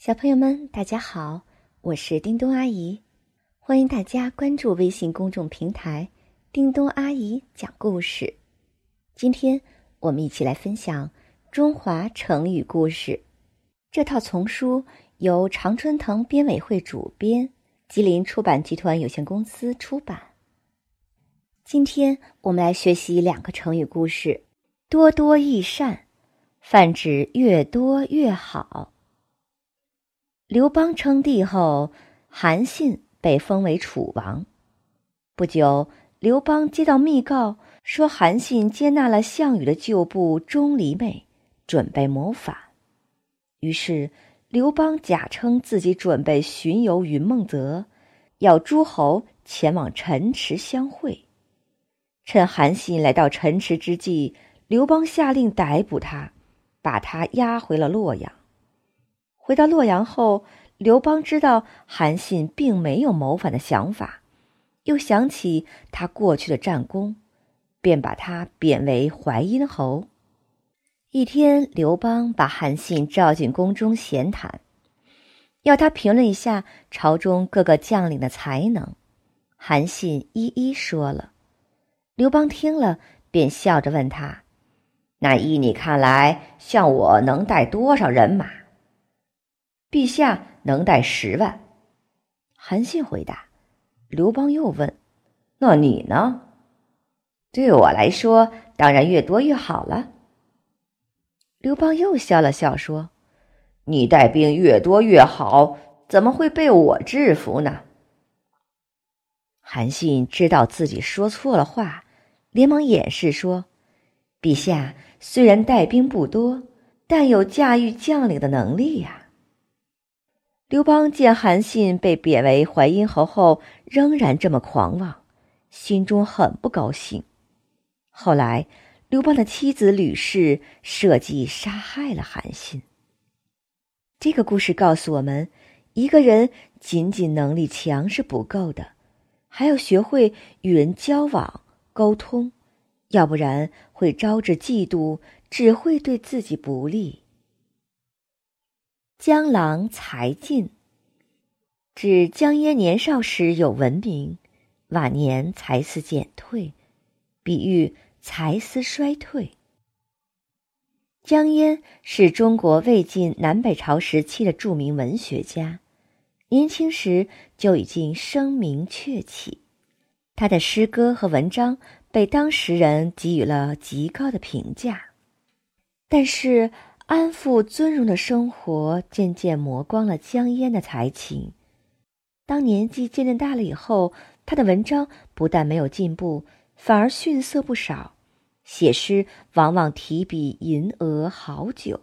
小朋友们，大家好，我是叮咚阿姨，欢迎大家关注微信公众平台“叮咚阿姨讲故事”。今天我们一起来分享《中华成语故事》这套丛书，由常春藤编委会主编，吉林出版集团有限公司出版。今天我们来学习两个成语故事：“多多益善”，泛指越多越好。刘邦称帝后，韩信被封为楚王。不久，刘邦接到密告，说韩信接纳了项羽的旧部钟离昧，准备谋反。于是，刘邦假称自己准备巡游云梦泽，要诸侯前往陈池相会。趁韩信来到陈池之际，刘邦下令逮捕他，把他押回了洛阳。回到洛阳后，刘邦知道韩信并没有谋反的想法，又想起他过去的战功，便把他贬为淮阴侯。一天，刘邦把韩信召进宫中闲谈，要他评论一下朝中各个将领的才能。韩信一一说了。刘邦听了，便笑着问他：“那依你看来，像我能带多少人马？”陛下能带十万，韩信回答。刘邦又问：“那你呢？”对我来说，当然越多越好了。刘邦又笑了笑说：“你带兵越多越好，怎么会被我制服呢？”韩信知道自己说错了话，连忙掩饰说：“陛下虽然带兵不多，但有驾驭将领的能力呀。”刘邦见韩信被贬为淮阴侯后，仍然这么狂妄，心中很不高兴。后来，刘邦的妻子吕氏设计杀害了韩信。这个故事告诉我们，一个人仅仅能力强是不够的，还要学会与人交往沟通，要不然会招致嫉妒，只会对自己不利。江郎才尽，指江淹年少时有文明，晚年才思减退，比喻才思衰退。江淹是中国魏晋南北朝时期的著名文学家，年轻时就已经声名鹊起，他的诗歌和文章被当时人给予了极高的评价，但是。安富尊荣的生活渐渐磨光了江淹的才情。当年纪渐渐大了以后，他的文章不但没有进步，反而逊色不少。写诗往往提笔吟额好久，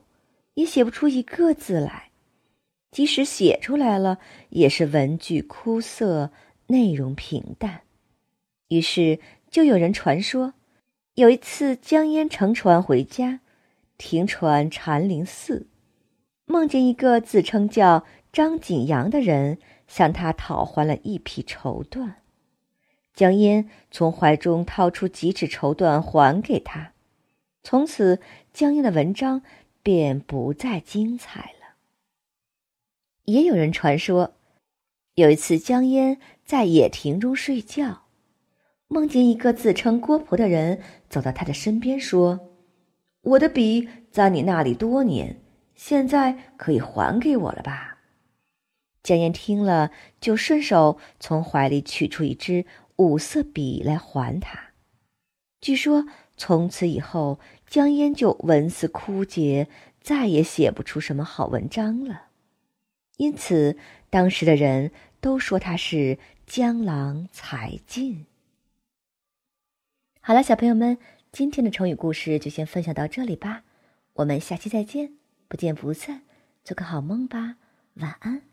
也写不出一个字来；即使写出来了，也是文句枯涩，内容平淡。于是就有人传说，有一次江淹乘船回家。停船禅林寺，梦见一个自称叫张景阳的人向他讨还了一匹绸缎。江淹从怀中掏出几尺绸缎还给他，从此江淹的文章便不再精彩了。也有人传说，有一次江淹在野亭中睡觉，梦见一个自称郭婆的人走到他的身边说。我的笔在你那里多年，现在可以还给我了吧？江淹听了，就顺手从怀里取出一支五色笔来还他。据说从此以后，江淹就文思枯竭，再也写不出什么好文章了。因此，当时的人都说他是江郎才尽。好了，小朋友们。今天的成语故事就先分享到这里吧，我们下期再见，不见不散，做个好梦吧，晚安。